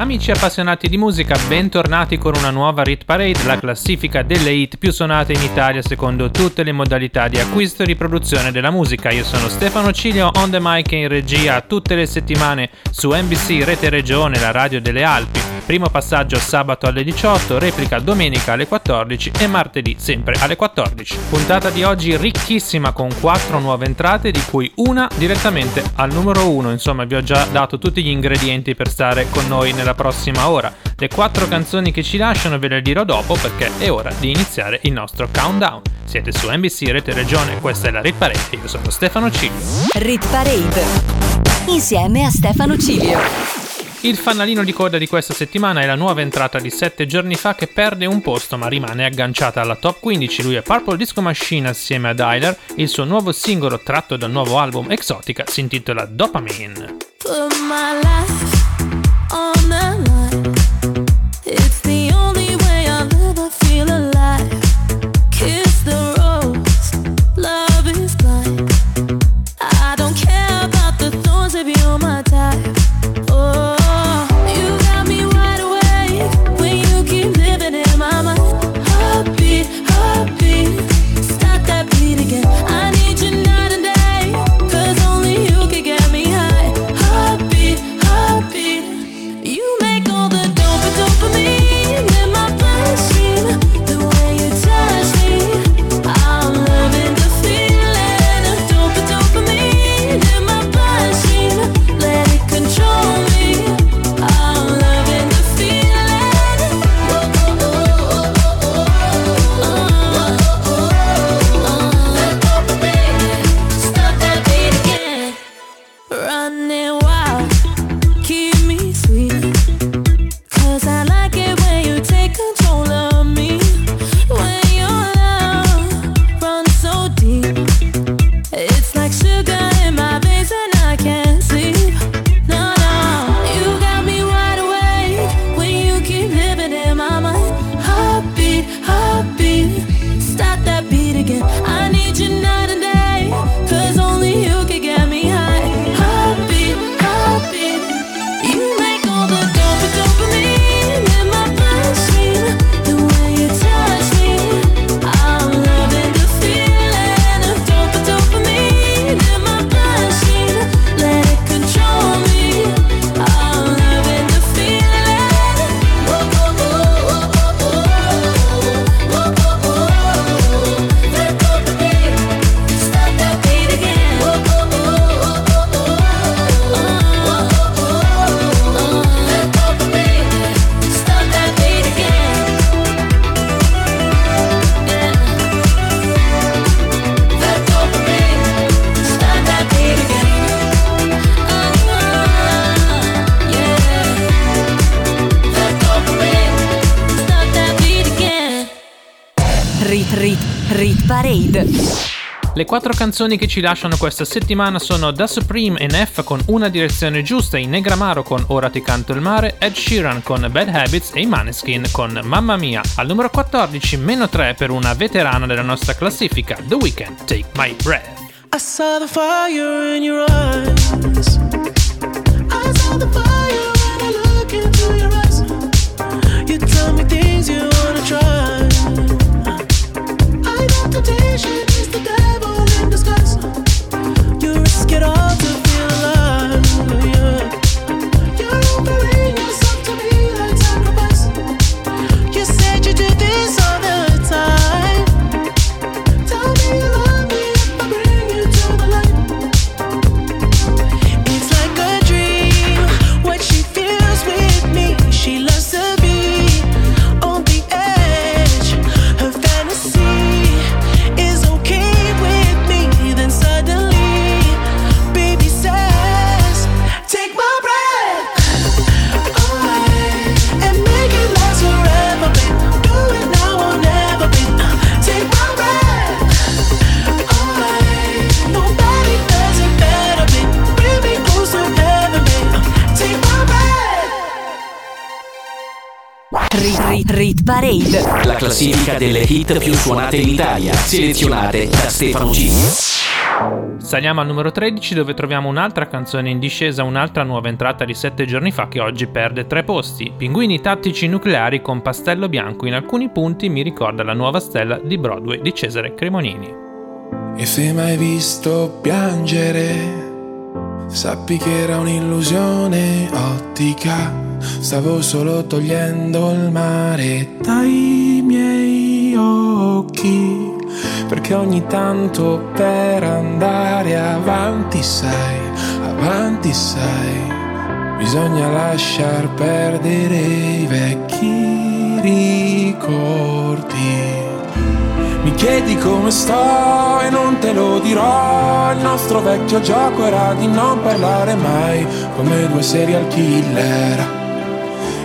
Amici appassionati di musica, bentornati con una nuova Rit Parade, la classifica delle hit più suonate in Italia secondo tutte le modalità di acquisto e riproduzione della musica. Io sono Stefano Cilio, on the mic e in regia tutte le settimane su NBC Rete Regione, la radio delle Alpi. Primo passaggio sabato alle 18, replica domenica alle 14 e martedì sempre alle 14. Puntata di oggi ricchissima con 4 nuove entrate, di cui una direttamente al numero 1. Insomma, vi ho già dato tutti gli ingredienti per stare con noi nella prossima ora. Le 4 canzoni che ci lasciano ve le dirò dopo perché è ora di iniziare il nostro countdown. Siete su NBC Rete Regione, questa è la Rit Parade e io sono Stefano Ciglio. Rit Parade. Insieme a Stefano Cilio. Il fanalino di coda di questa settimana è la nuova entrata di 7 giorni fa che perde un posto ma rimane agganciata alla top 15. Lui è Purple Disco Machine assieme a Dyler. Il suo nuovo singolo tratto dal nuovo album Exotica si intitola Dopamine. Le quattro canzoni che ci lasciano questa settimana sono Da Supreme in F con Una direzione giusta, i Negramaro con Ora ti canto il mare, Ed Sheeran con Bad Habits e i Maneskin con Mamma Mia. Al numero 14, meno 3 per una veterana della nostra classifica, The Weeknd, Take My Breath. I saw the fire in your eyes. I saw the fire delle hit più suonate in Italia, selezionate da Stefano G. Saliamo al numero 13 dove troviamo un'altra canzone in discesa, un'altra nuova entrata di 7 giorni fa che oggi perde 3 posti. Pinguini tattici nucleari con pastello bianco in alcuni punti mi ricorda la nuova stella di Broadway di Cesare Cremonini. E se mai visto piangere, sappi che era un'illusione ottica. Stavo solo togliendo il mare dai miei occhi. Perché ogni tanto per andare avanti, sai, avanti, sai, bisogna lasciar perdere i vecchi ricordi. Mi chiedi come sto e non te lo dirò. Il nostro vecchio gioco era di non parlare mai, come due serial killer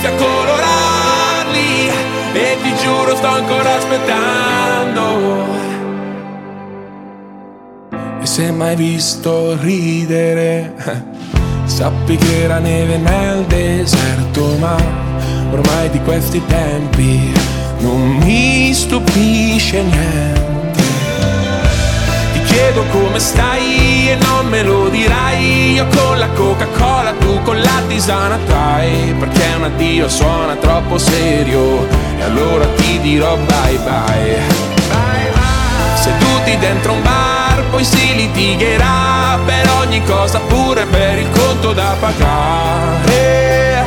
venissi a colorarli e ti giuro sto ancora aspettando. E se mai visto ridere, sappi che era neve nel deserto, ma ormai di questi tempi non mi stupisce niente. Ti chiedo come stai e non me lo dirai Io con la Coca-Cola, tisana trai Perché un addio suona troppo serio. E allora ti dirò bye bye. Seduti dentro un bar, poi si litigherà Per ogni cosa pure per il conto da pagare.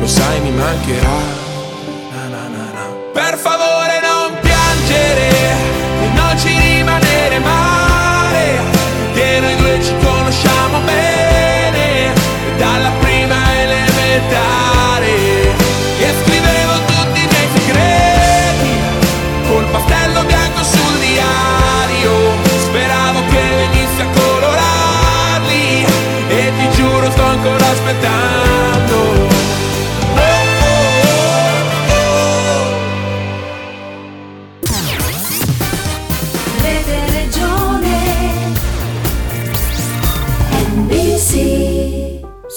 Lo sai mi mancherà. Na, na, na. Per favore non piangere e non ci rimanere male elementare E scrivevo tutti i miei segreti Col pastello bianco sul diario Speravo che venissi a colorarli E ti giuro sto ancora aspettando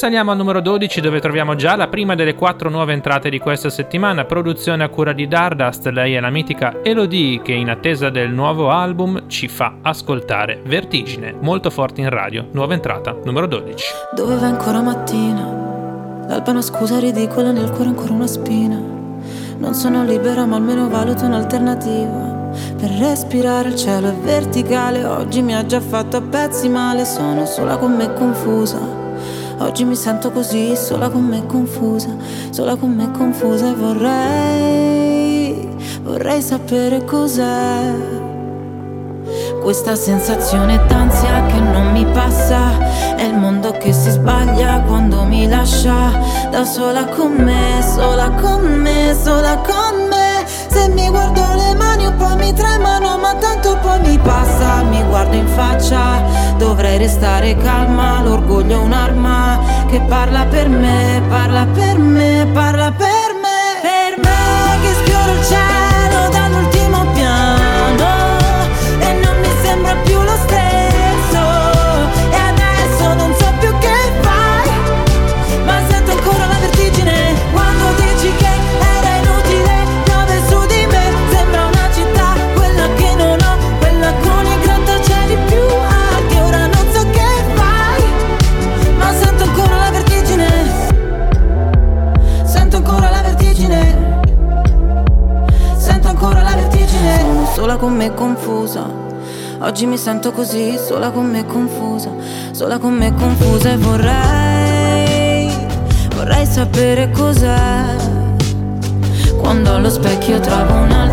Saliamo al numero 12 dove troviamo già la prima delle quattro nuove entrate di questa settimana, produzione a cura di Dardust, lei è la mitica Elodie che in attesa del nuovo album ci fa ascoltare Vertigine, molto forte in radio, nuova entrata numero 12. Dove va ancora mattina? L'alba è una scusa ridicola, nel cuore ancora una spina. Non sono libera, ma almeno valuto un'alternativa. Per respirare il cielo è verticale, oggi mi ha già fatto a pezzi male, sono sola con me confusa. Oggi mi sento così, sola con me confusa, sola con me confusa e vorrei, vorrei sapere cos'è. Questa sensazione d'ansia che non mi passa È il mondo che si sbaglia quando mi lascia Da sola con me, sola con me, sola con me Se mi guardo le mani un po' mi tremano Ma tanto poi mi passa, mi guardo in faccia Dovrei restare calma, l'orgoglio è un'arma Che parla per me, parla per me, parla per me. Per me che sfioro il cielo con me confusa. Oggi mi sento così, sola con me confusa Sola con me confusa e vorrei Vorrei sapere cos'è. Quando allo specchio trovo un'altra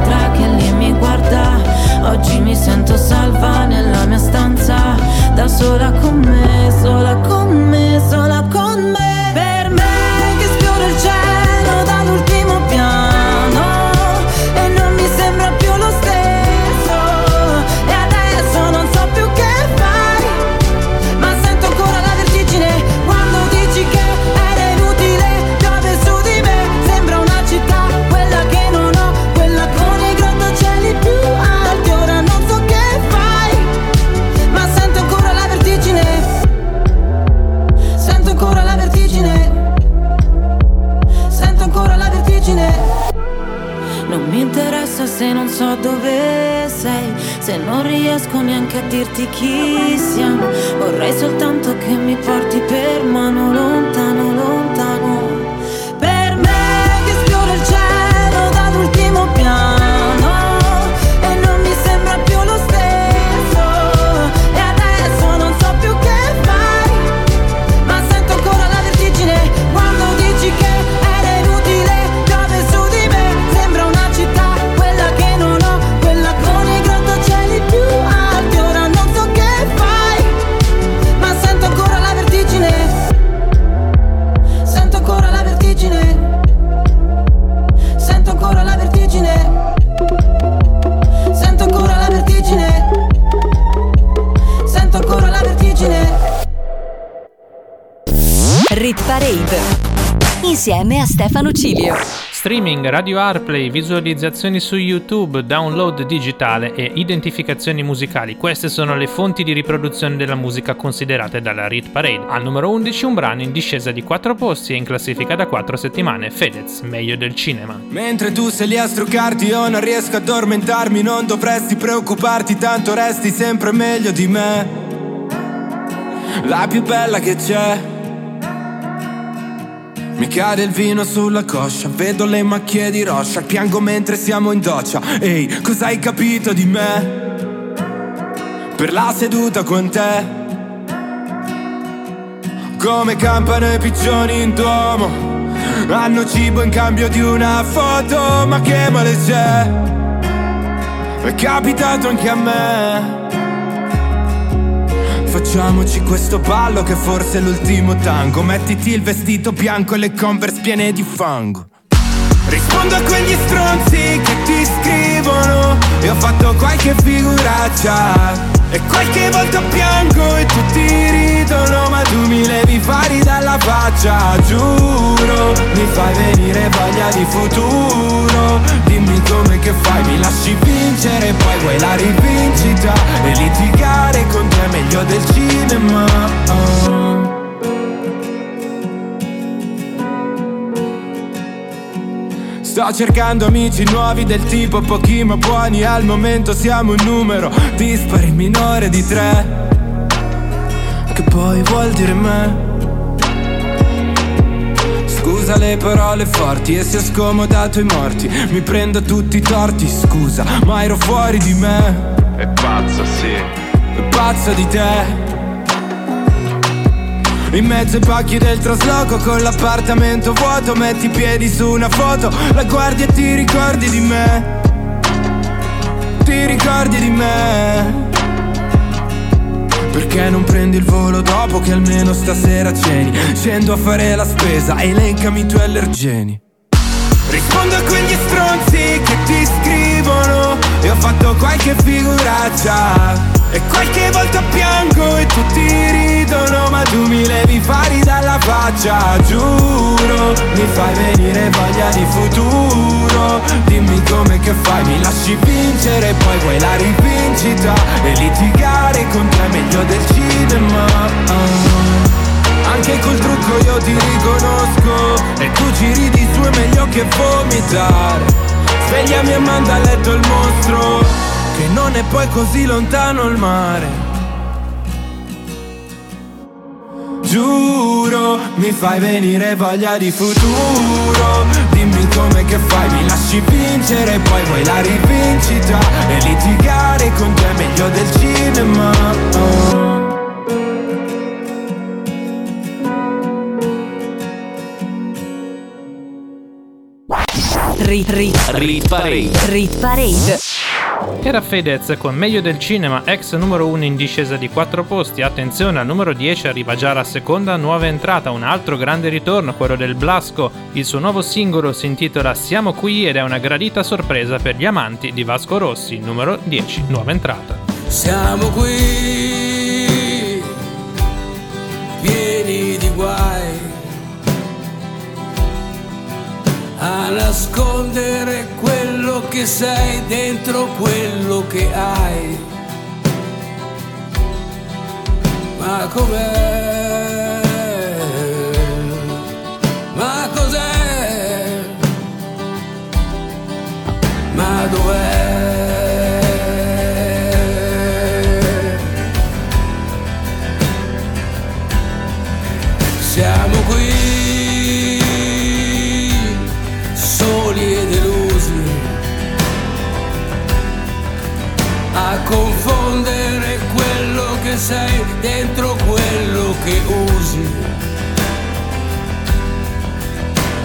Parade insieme a Stefano Cilio. Streaming, radio Airplay, visualizzazioni su YouTube, download digitale e identificazioni musicali. Queste sono le fonti di riproduzione della musica considerate dalla Rit Parade. Al numero 11 un brano in discesa di 4 posti e in classifica da 4 settimane. Fedez, meglio del cinema. Mentre tu sei lì a struccarti io non riesco ad addormentarmi Non dovresti preoccuparti tanto resti sempre meglio di me La più bella che c'è Mi cade il vino sulla coscia Vedo le macchie di roscia Piango mentre siamo in doccia Ehi, cosa hai capito di me? Per la seduta con te Come campano i piccioni in duomo hanno cibo in cambio di una foto, ma che male c'è? È capitato anche a me. Facciamoci questo ballo che forse è l'ultimo tango. Mettiti il vestito bianco e le converse piene di fango. Rispondo a quegli stronzi che ti scrivono E ho fatto qualche figuraccia E qualche volta piango e tutti ridono Ma tu mi faccia Giuro, mi fai venire voglia di futuro. Dimmi come che fai, mi lasci vincere Poi vuoi la rivincita E litigare con te è meglio del cinema. Oh. Sto cercando amici nuovi del tipo pochi ma buoni Al momento siamo un numero dispari minore di tre. Che poi vuol dire me Scusa le parole forti e se ho scomodato i morti. Mi prendo tutti i torti, scusa, ma ero fuori di me. È pazza, sì. È pazza di te. In mezzo ai pacchi del trasloco con l'appartamento vuoto Metti i piedi su una foto, la guardi e ti ricordi di me. Ti ricordi di me Perché non prendi il volo dopo che almeno stasera ceni? Scendo a fare la spesa, elencami i tuoi allergeni. Rispondo a quegli stronzi che ti scrivono E ho fatto qualche figuraccia E qualche volta piango e tutti ridono Ma tu mi levi fari dalla faccia. Giuro, mi fai venire voglia di futuro. Dimmi come che fai, mi lasci vincere Poi vuoi la rivincita E litigare con te è meglio del cinema. Anche col trucco io ti riconosco E tu ci ridi su è meglio che vomitare. Svegliami e manda a letto il mostro Che non è poi così lontano il mare Giuro, mi fai venire voglia di futuro Dimmi come che fai, mi lasci vincere Poi vuoi la rivincita E litigare con te è meglio del cinema oh. Rit, rit, Rit Parade. rit Parade. Era Fedez con Meglio del cinema, ex numero 1 in discesa di 4 posti. Attenzione, al numero 10 arriva già la seconda nuova entrata, un altro grande ritorno, quello del Blasco. Il suo nuovo singolo si intitola Siamo qui ed è una gradita sorpresa per gli amanti di Vasco Rossi, numero 10, nuova entrata. Siamo qui, pieni di guai, a nascondere quello che sei dentro quello che hai. Ma com'è? Ma cos'è? Ma dov'è? Che usi.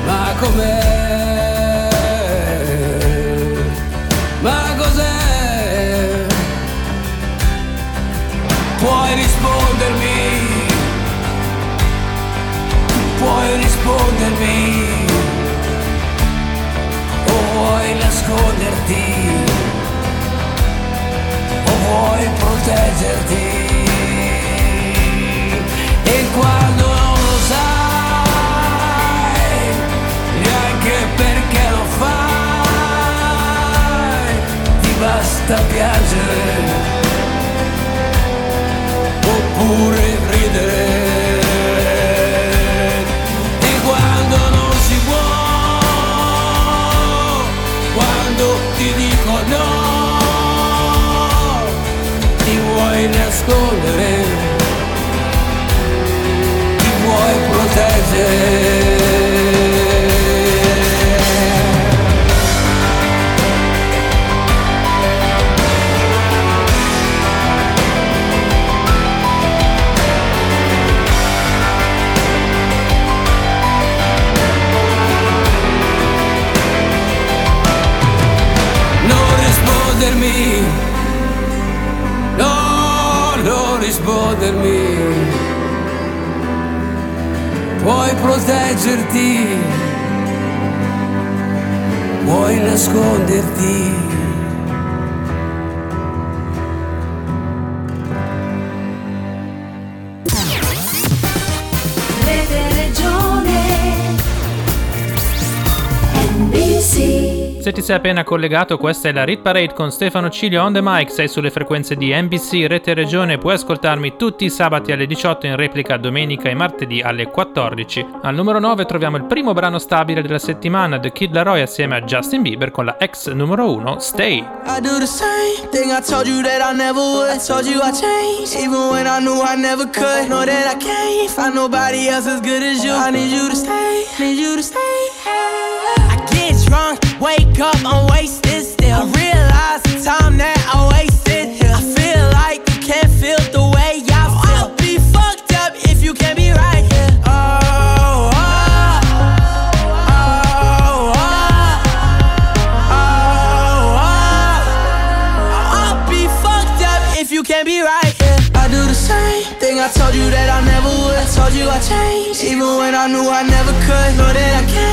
Ma com'è? Ma cos'è? Puoi rispondermi? Puoi rispondermi? O vuoi nasconderti? O vuoi proteggerti? Oppure ridere. E quando non si può, quando ti dico no, ti vuoi nascondere, ti vuoi proteggere. Sei appena collegato, questa è la Rit Parade con Stefano Cilio on the mic. Sei sulle frequenze di NBC Rete Regione. Puoi ascoltarmi tutti i sabati alle 18 in replica domenica e martedì alle 14. Al numero 9 troviamo il primo brano stabile della settimana, The Kid Laroi assieme a Justin Bieber con la ex numero 1 Stay. I do the same thing I told you that I never would. I told you I changed, even when I knew I never could. Know that I can't find nobody else as good as you. I need you to stay, need you to stay. I get drunk, wake up, I'm wasted still. I realize the time that I wasted here. I feel like you can't feel the way I feel. I'll be fucked up if you can't be right here. Oh, oh, oh, oh, oh. I'll be fucked up if you can't be right here. I do the same thing I told you that I never would. I told you I changed, even when I knew I never could. Know that I can't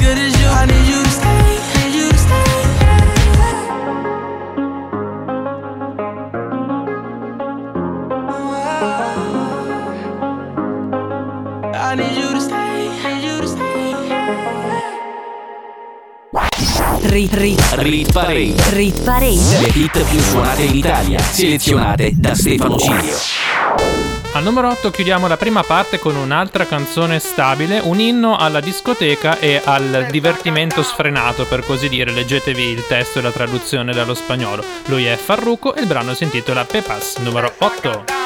Rit, rit, Rit Parade. rit parade. Le hit più suonate in Italia, selezionate da Stefano Cilio. Al numero 8 chiudiamo la prima parte con un'altra canzone stabile, un inno alla discoteca e al divertimento sfrenato, per così dire. Leggetevi il testo e la traduzione dallo spagnolo. Lui è Farruco e il brano si intitola Pepas, numero 8.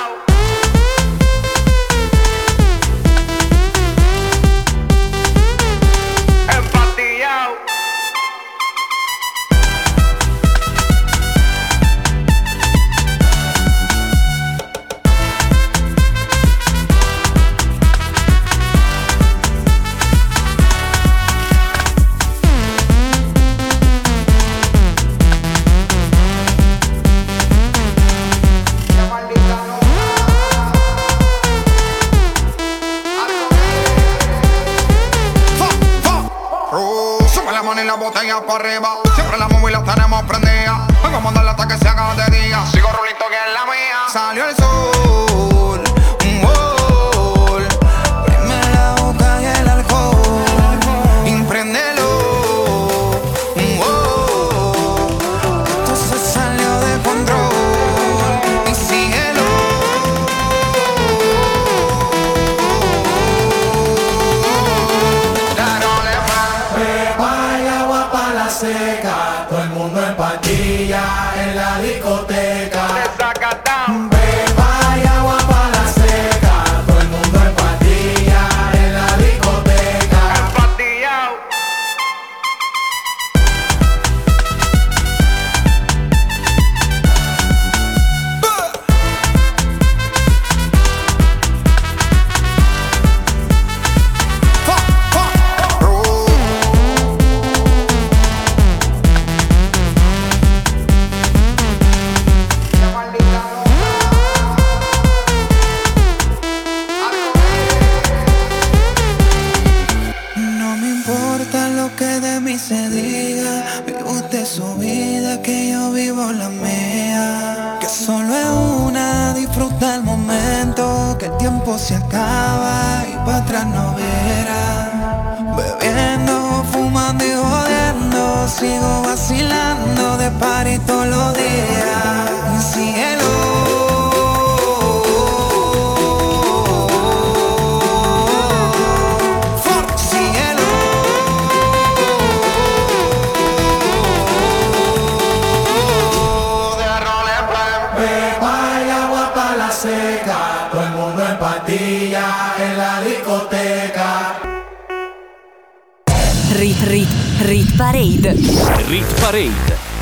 Party todos los días. Y cielo. Cielo. Beba y agua para la seca, todo el mundo en patilla en la discoteca. Rit Rit Rit Parade. Rit Parade.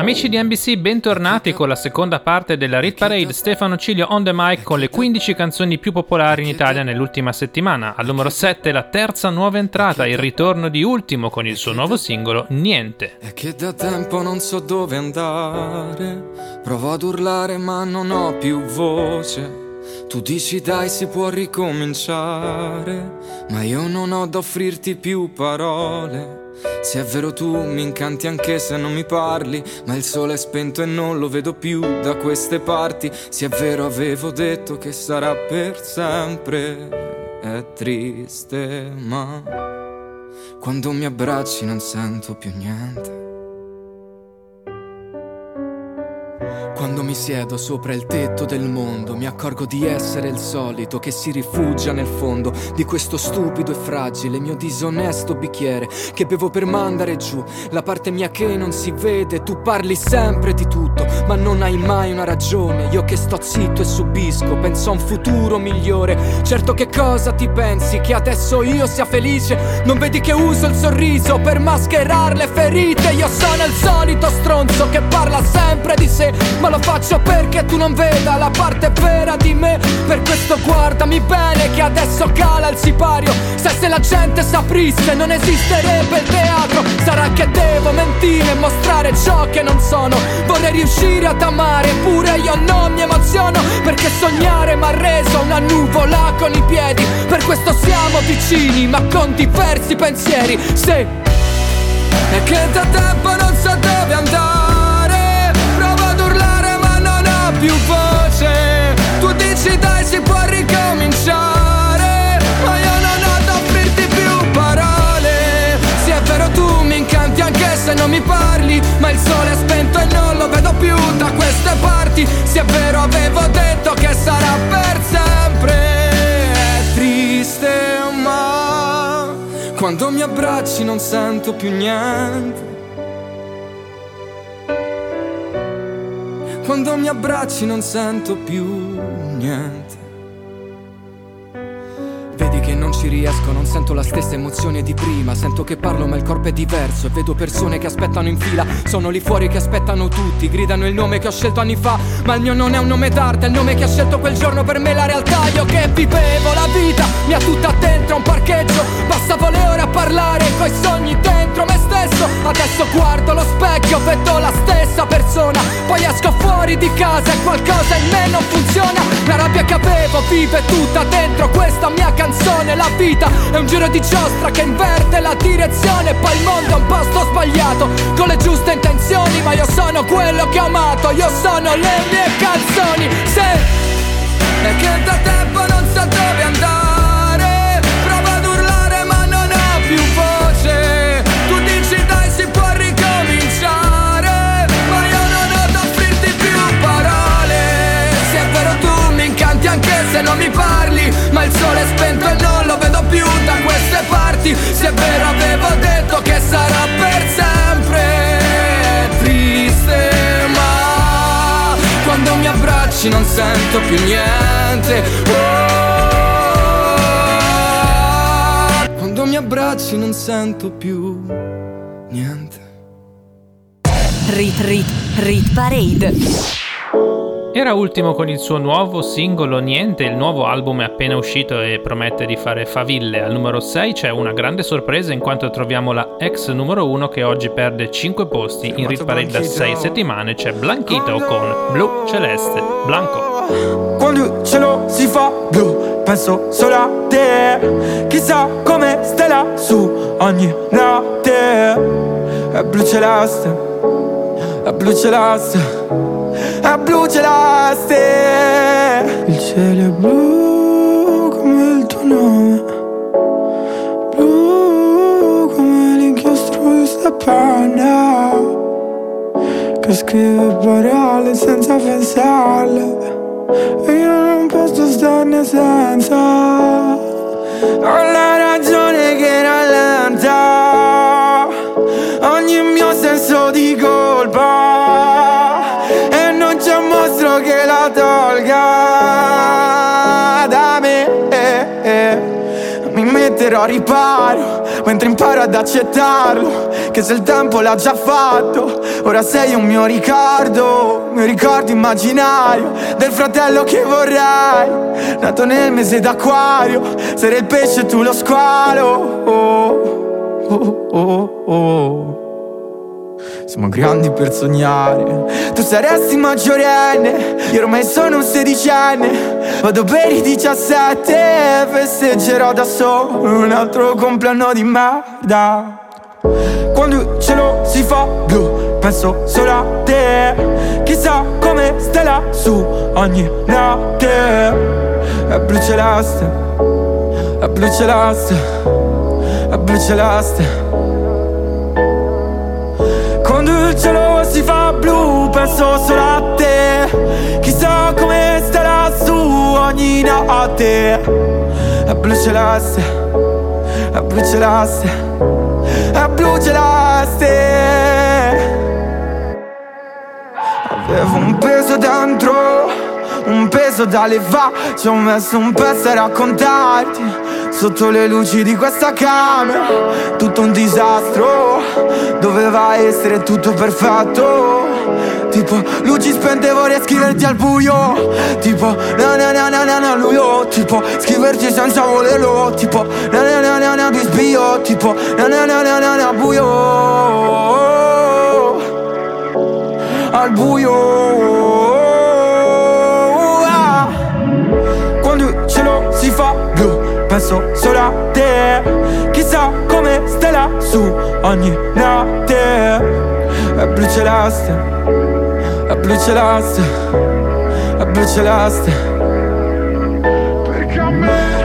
Amici di NBC, bentornati con la seconda parte della Rit Parade. Stefano Ciglio on the mic con le 15 canzoni più popolari in Italia nell'ultima settimana. Al numero 7 la terza nuova entrata, il ritorno di Ultimo con il suo nuovo singolo Niente. È che da tempo non so dove andare. Provo ad urlare ma non ho più voce. Tu dici dai si può ricominciare, ma io non ho da offrirti più parole. Se è vero tu mi incanti anche se non mi parli, ma il sole è spento e non lo vedo più da queste parti. Se è vero avevo detto che sarà per sempre, è triste ma quando mi abbracci non sento più niente. Quando mi siedo sopra il tetto del mondo, mi accorgo di essere il solito che si rifugia nel fondo di questo stupido e fragile mio disonesto bicchiere che bevo per mandare giù la parte mia che non si vede. Tu parli sempre di tutto, ma non hai mai una ragione. Io che sto zitto e subisco, penso a un futuro migliore. Certo che cosa ti pensi? Che adesso io sia felice? Non vedi che uso il sorriso per mascherare le ferite? Io sono il solito stronzo che parla sempre di sé, ma lo faccio perché tu non veda la parte vera di me. Per questo guardami bene che adesso cala il sipario. Se, se la gente saprisse non esisterebbe il teatro. Sarà che devo mentire e mostrare ciò che non sono. Vorrei riuscire ad amare, eppure io non mi emoziono. Perché sognare mi ha reso una nuvola con i piedi. Per questo siamo vicini, ma con diversi pensieri. Se è che da tempo non so dove andare più voce. Tu dici dai si può ricominciare. Ma io non ho da offrirti più parole. Sì è vero tu mi incanti anche se non mi parli Ma il sole è spento e non lo vedo più da queste parti. Sì è vero avevo detto che sarà per sempre. È triste ma quando mi abbracci non sento più niente. Quando mi abbracci non sento più niente. Non ci riesco, non sento la stessa emozione di prima. Sento che parlo ma il corpo è diverso e vedo persone che aspettano in fila. Sono lì fuori che aspettano tutti, gridano il nome che ho scelto anni fa. Ma il mio non è un nome d'arte, è il nome che ha scelto quel giorno per me la realtà. Io che vivevo la vita, mi ha tutta dentro un parcheggio. Passavo le ore a parlare coi sogni dentro me stesso. Adesso guardo lo specchio, vedo la stessa persona. Poi esco fuori di casa e qualcosa in me non funziona. La rabbia che avevo vive tutta dentro questa mia canzone La vita è un giro di giostra che inverte la direzione Poi il mondo è un posto sbagliato Con le giuste intenzioni Ma io sono quello che ho amato Io sono le mie canzoni Se è che tempo non so dove andare più da queste parti Se è vero avevo detto che sarà per sempre Triste ma Quando mi abbracci non sento più niente Oh. Quando mi abbracci non sento più niente Rit Rit Rit Parade. Era ultimo con il suo nuovo singolo Niente, il nuovo album è appena uscito e promette di fare faville. Al numero 6 c'è una grande sorpresa in quanto troviamo la ex numero 1 che oggi perde 5 posti in Parade da 6 settimane, c'è Blanchito con Blu Celeste Blanco. Quando il cielo si fa blu, penso solo a te. Chissà come stai lassù ogni notte. È blu celeste, è blu celeste, è blu celeste. Il cielo è blu come il tuo nome. Blu come l'inchiostro di sta. Che scrive parole senza pensarle. E io non posso starne senza Ho la ragione che rallenta Ogni mio senso di colpa. E non c'è un mostro che la tolga da me. Mi metterò a riparo Mentre imparo ad accettarlo Che se il tempo l'ha già fatto. Ora sei un mio ricordo Mio ricordo immaginario Del fratello che vorrei. Nato nel mese d'acquario Sarei il pesce e tu lo squalo. oh, oh, oh, oh. Siamo grandi per sognare. Tu saresti maggiorenne Io ormai sono un sedicenne. Vado per i 17 e Festeggerò da solo Un altro compleanno di merda. Quando il cielo si fa blu Penso solo a te. Chissà come stai lassù Ogni notte È blu celeste È blu celeste È blu celeste quando il cielo si fa blu penso solo a te. Chissà come stai lassù ogni notte. È blu celeste, è blu celeste, è blu celeste Avevo un peso dentro, un peso da levare. Ci ho messo un pezzo a raccontarti Sotto le luci di questa camera Tutto un disastro Doveva essere tutto perfetto Tipo luci spente vorrei scriverti al buio Tipo na na na na na na luio Tipo scriverti senza volerlo Tipo na na na na na bisbio Tipo na na na na na na buio Al buio penso solo a te. Chissà come stai lassù ogni notte. È blu celeste, è blu celeste, è blu celeste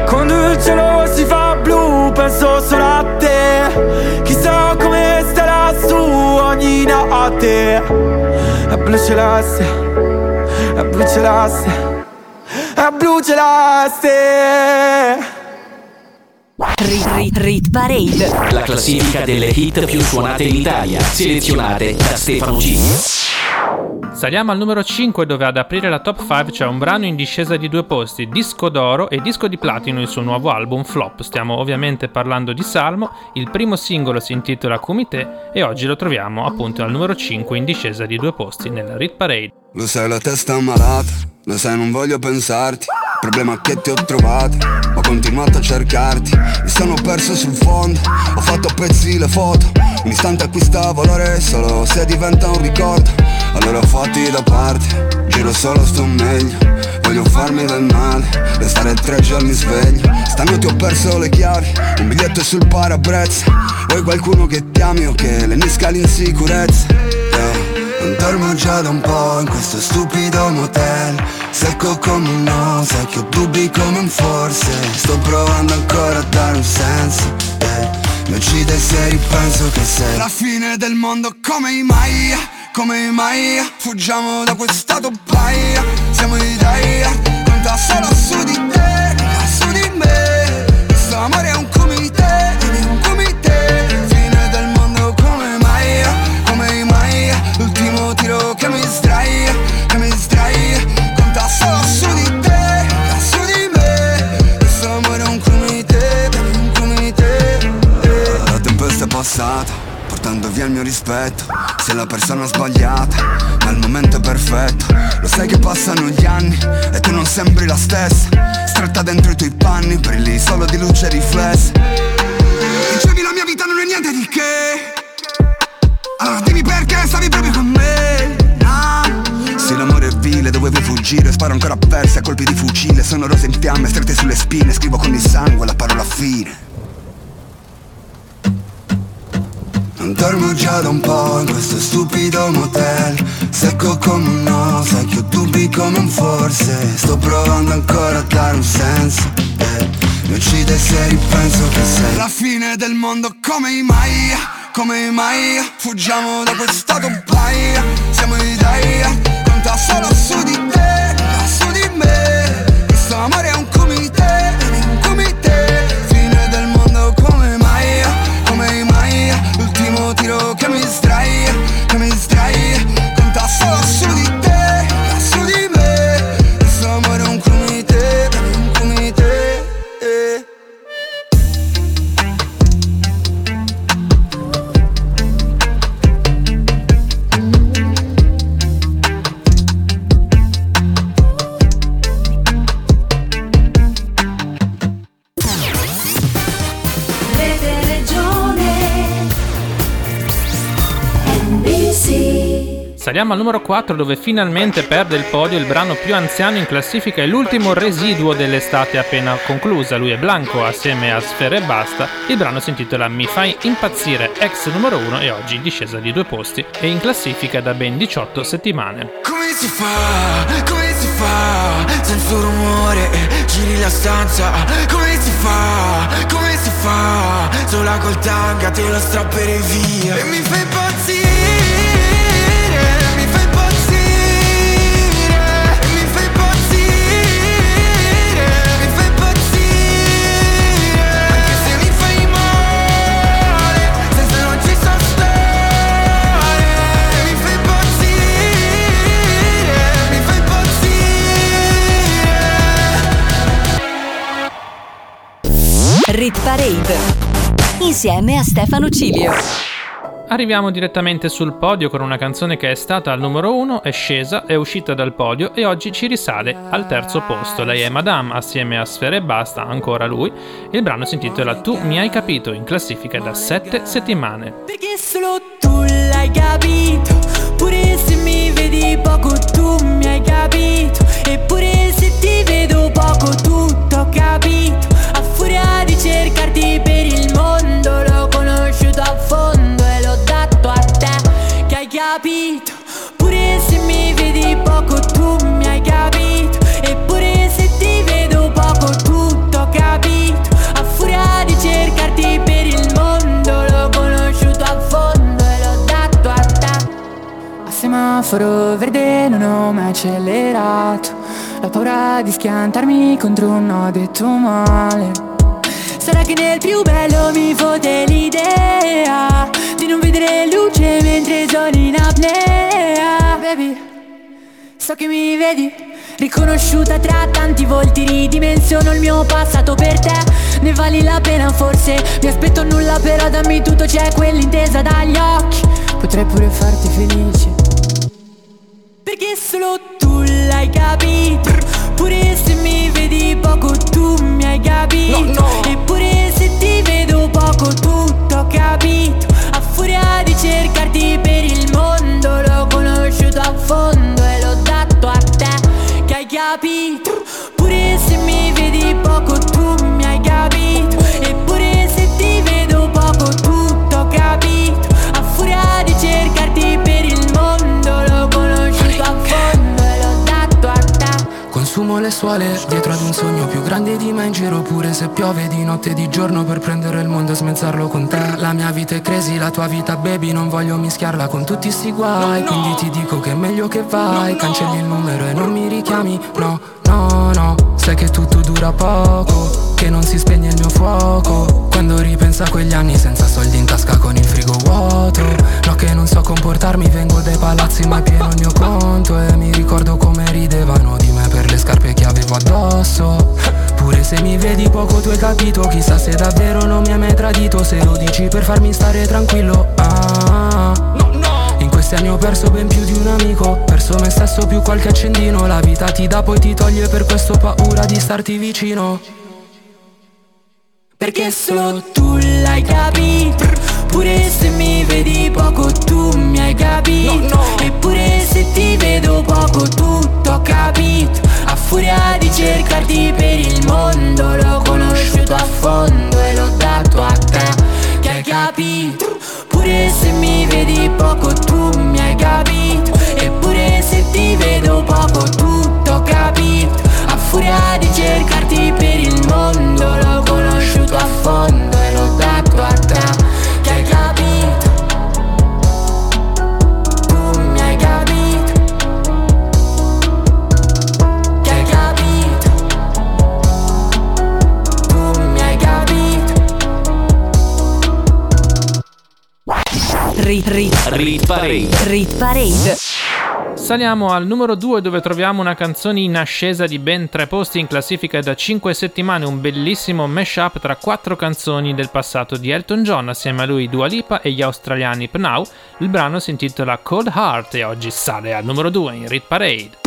Quando il cielo si fa blu penso solo a te. Chissà come stai lassù ogni notte. È blu celeste, è blu celeste, è blu celeste Rit Rit Rit Parade. La classifica delle hit più suonate in Italia, selezionate da Stefano G. Saliamo al numero 5 dove ad aprire la top 5 c'è un brano in discesa di due posti, disco d'oro e disco di platino il suo nuovo album Flop. Stiamo ovviamente parlando di Salmo, il primo singolo si intitola Kumite e oggi lo troviamo appunto al numero 5 in discesa di due posti nella Rit Parade. Lo sai la testa malata, lo sai non voglio pensarti Problema che ti ho trovato, ho continuato a cercarti Mi sono perso sul fondo, ho fatto a pezzi le foto Un istante acquista valore solo se diventa un ricordo. Allora fatti da parte, giro solo sto meglio. Voglio farmi del male, restare tre giorni sveglio. Stanotte ho perso le chiavi, un biglietto sul parabrezza. Vuoi qualcuno che ti ami o che le nisca l'insicurezza? Non dormo già da un po' in questo stupido motel. Secco come un no, sai che ho dubbi come un forse. Sto provando ancora a dare un senso eh. Mi uccide se ripenso che sei La fine del mondo come i Maya, come i Maya. Fuggiamo da questa paia, siamo i Daya Conta solo su di te, su di me. Questo amore è un passata, portando via il mio rispetto. Sei la persona sbagliata, ma il momento è perfetto. Lo sai che passano gli anni e tu non sembri la stessa. Stretta dentro i tuoi panni, brilli solo di luce riflessa. Dicevi la mia vita non è niente di che. Allora dimmi perché stavi proprio con me. Se l'amore è vile dovevo fuggire. Sparo ancora a colpi di fucile. Sono rose in fiamme strette sulle spine. Scrivo con il sangue la parola fine Non dormo già da un po' in questo stupido motel. Secco come un no, sai che ho dubbi come un forse. Sto provando ancora a dare un senso eh. Mi uccide se ripenso che sei La fine del mondo. Come i Maya, come i Maya. Fuggiamo da questa paia, siamo i Daya Conta solo su di te, Saliamo al numero 4 dove finalmente perde il podio il brano più anziano in classifica e l'ultimo residuo dell'estate appena conclusa. Lui è Blanco assieme a Sfera e Basta. Il brano si intitola Mi fai impazzire, ex numero 1 e oggi in discesa di due posti e in classifica da ben 18 settimane. Come si fa, come si fa, senza rumore, giri la stanza Come si fa, come si fa, sola col tanga te lo strapperei via E mi fai impazzire, impazzire Rit Parade insieme a Stefano Cilio. Arriviamo direttamente sul podio con una canzone che è stata al numero 1, è scesa, è uscita dal podio e oggi ci risale al terzo posto. Lei è Madame assieme a Sfera e Basta, ancora lui. Il brano si intitola Tu mi hai capito, in classifica da 7 settimane. Perché solo tu l'hai capito Pure se mi vedi poco tu mi hai capito Eppure se ti vedo poco tutto capito? Pure se mi vedi poco tu mi hai capito. Eppure se ti vedo poco tutto ho capito. A furia di cercarti per il mondo L'ho conosciuto a fondo e l'ho dato a te. A semaforo verde non ho mai accelerato. La paura di schiantarmi contro un no detto male Sarà che nel più bello mi fode l'idea Di non vedere luce mentre sono in apnea Baby So che mi vedi, riconosciuta tra tanti volti Ridimensiono il mio passato per te. Ne vali la pena forse Mi aspetto nulla però dammi tutto C'è quell'intesa dagli occhi. Potrei pure farti felice. Perché solo tu l'hai capito Pure se mi vedi poco tu mi hai capito. No, no. Eppure se ti vedo poco tutto ho capito. A furia di cercarti per il mondo Consumo le suole dietro ad un sogno più grande di me in giro pure se piove di notte e di giorno per prendere il mondo e smezzarlo con te. La mia vita è crazy, la tua vita baby non voglio mischiarla con tutti sti guai. Quindi ti dico che è meglio che vai. Cancelli il numero e non mi richiami No, no, no Sai che tutto dura poco Che non si spegne il mio fuoco. Quando ripenso a quegli anni senza soldi in tasca con il frigo vuoto. No che non so comportarmi vengo dai palazzi ma pieno il mio conto. E mi ricordo come ridevano di me per le scarpe che avevo addosso. Pure se mi vedi poco tu hai capito Chissà se davvero non mi hai mai tradito. Se lo dici per farmi stare tranquillo ah, questi anni ho perso ben più di un amico Perso me stesso più qualche accendino. La vita ti dà poi ti toglie per questo ho paura di starti vicino. Perché solo tu l'hai capito Pure se mi vedi poco tu mi hai capito. Eppure se ti vedo poco tutto ho capito. A furia di cercarti per il mondo L'ho conosciuto a fondo e l'ho dato a te. Che hai capito Pure se mi vedi poco tu mi hai capito. Eppure se ti vedo poco tutto capito. A furia di cercarti per il mondo L'ho conosciuto a fondo Rit, rit, Rit Parade. rit parade. Saliamo al numero 2 dove troviamo una canzone in ascesa di ben tre posti in classifica da 5 settimane, un bellissimo mashup tra quattro canzoni del passato di Elton John, assieme a lui Dua Lipa e gli australiani Pnau. Il brano si intitola Cold Heart e oggi sale al numero 2 in Rit Parade.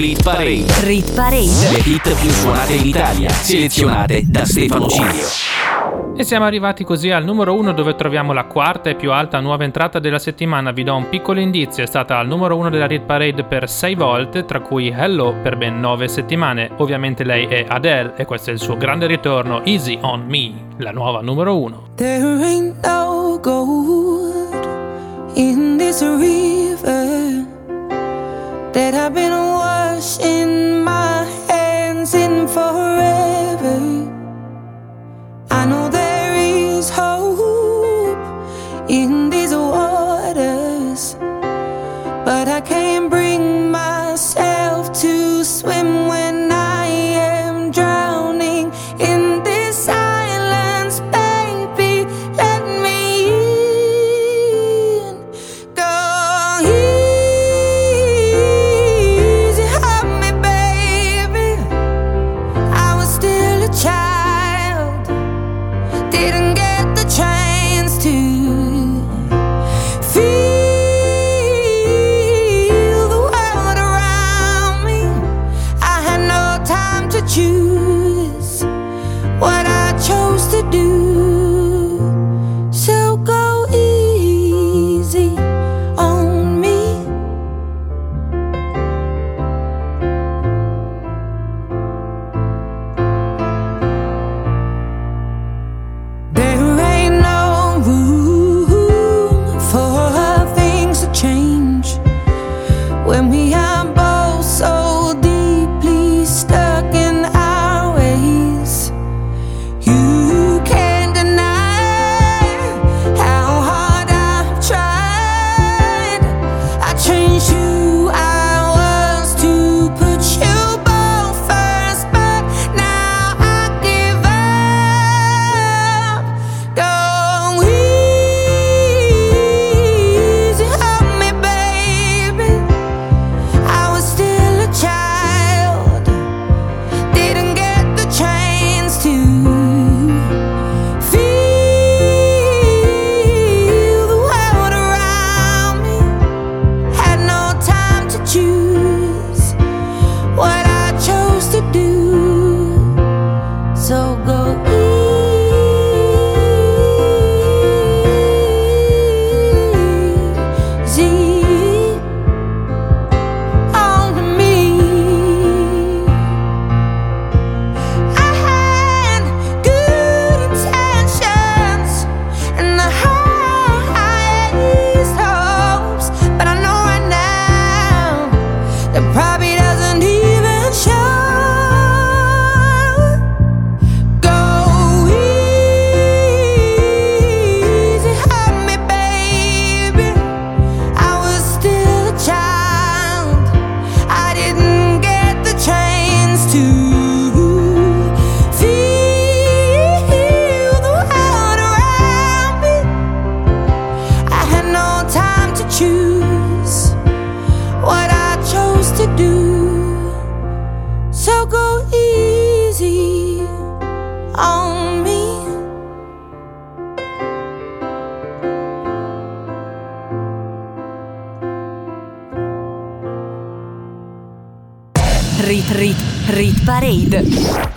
Rit Parade. Rit Parade. Le hit più suonate in Italia, selezionate da Stefano Cilio. E siamo arrivati così al numero 1 dove troviamo la quarta e più alta nuova entrata della settimana. Vi do un piccolo indizio, è stata al numero 1 della Rit Parade per 6 volte, tra cui Hello per ben 9 settimane. Ovviamente lei è Adele e questo è il suo grande ritorno Easy on Me, la nuova numero 1. There ain't no gold in this river. that I've been washing my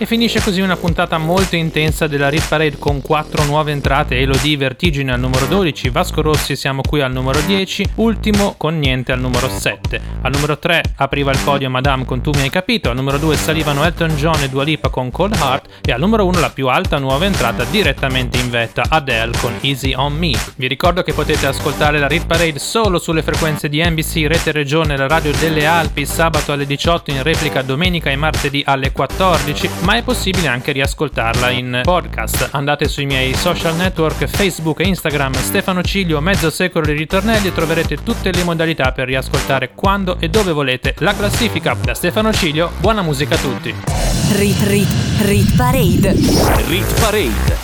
E finisce così una puntata molto intensa della Rit Parade con quattro nuove entrate, Elodie Vertigine al numero 12, Vasco Rossi siamo qui al numero 10, ultimo con niente al numero 7. Al numero 3 apriva il podio Madame con Tu mi hai capito, al numero 2 salivano Elton John e Dua Lipa con Cold Heart e al numero 1 la più alta nuova entrata direttamente in vetta, Adele con Easy on Me. Vi ricordo che potete ascoltare la Rit Parade solo sulle frequenze di NBC Rete Regione, la radio delle Alpi, sabato alle 18 in replica domenica e martedì alle 14, ma è possibile anche riascoltarla in podcast. Andate sui miei social network Facebook e Instagram Stefano Ciglio, mezzo secolo di ritornelli e troverete tutte le modalità per riascoltare quando e dove volete la classifica. Da Stefano Ciglio, buona musica a tutti. Rit Rit Rit Parade. Rit Parade.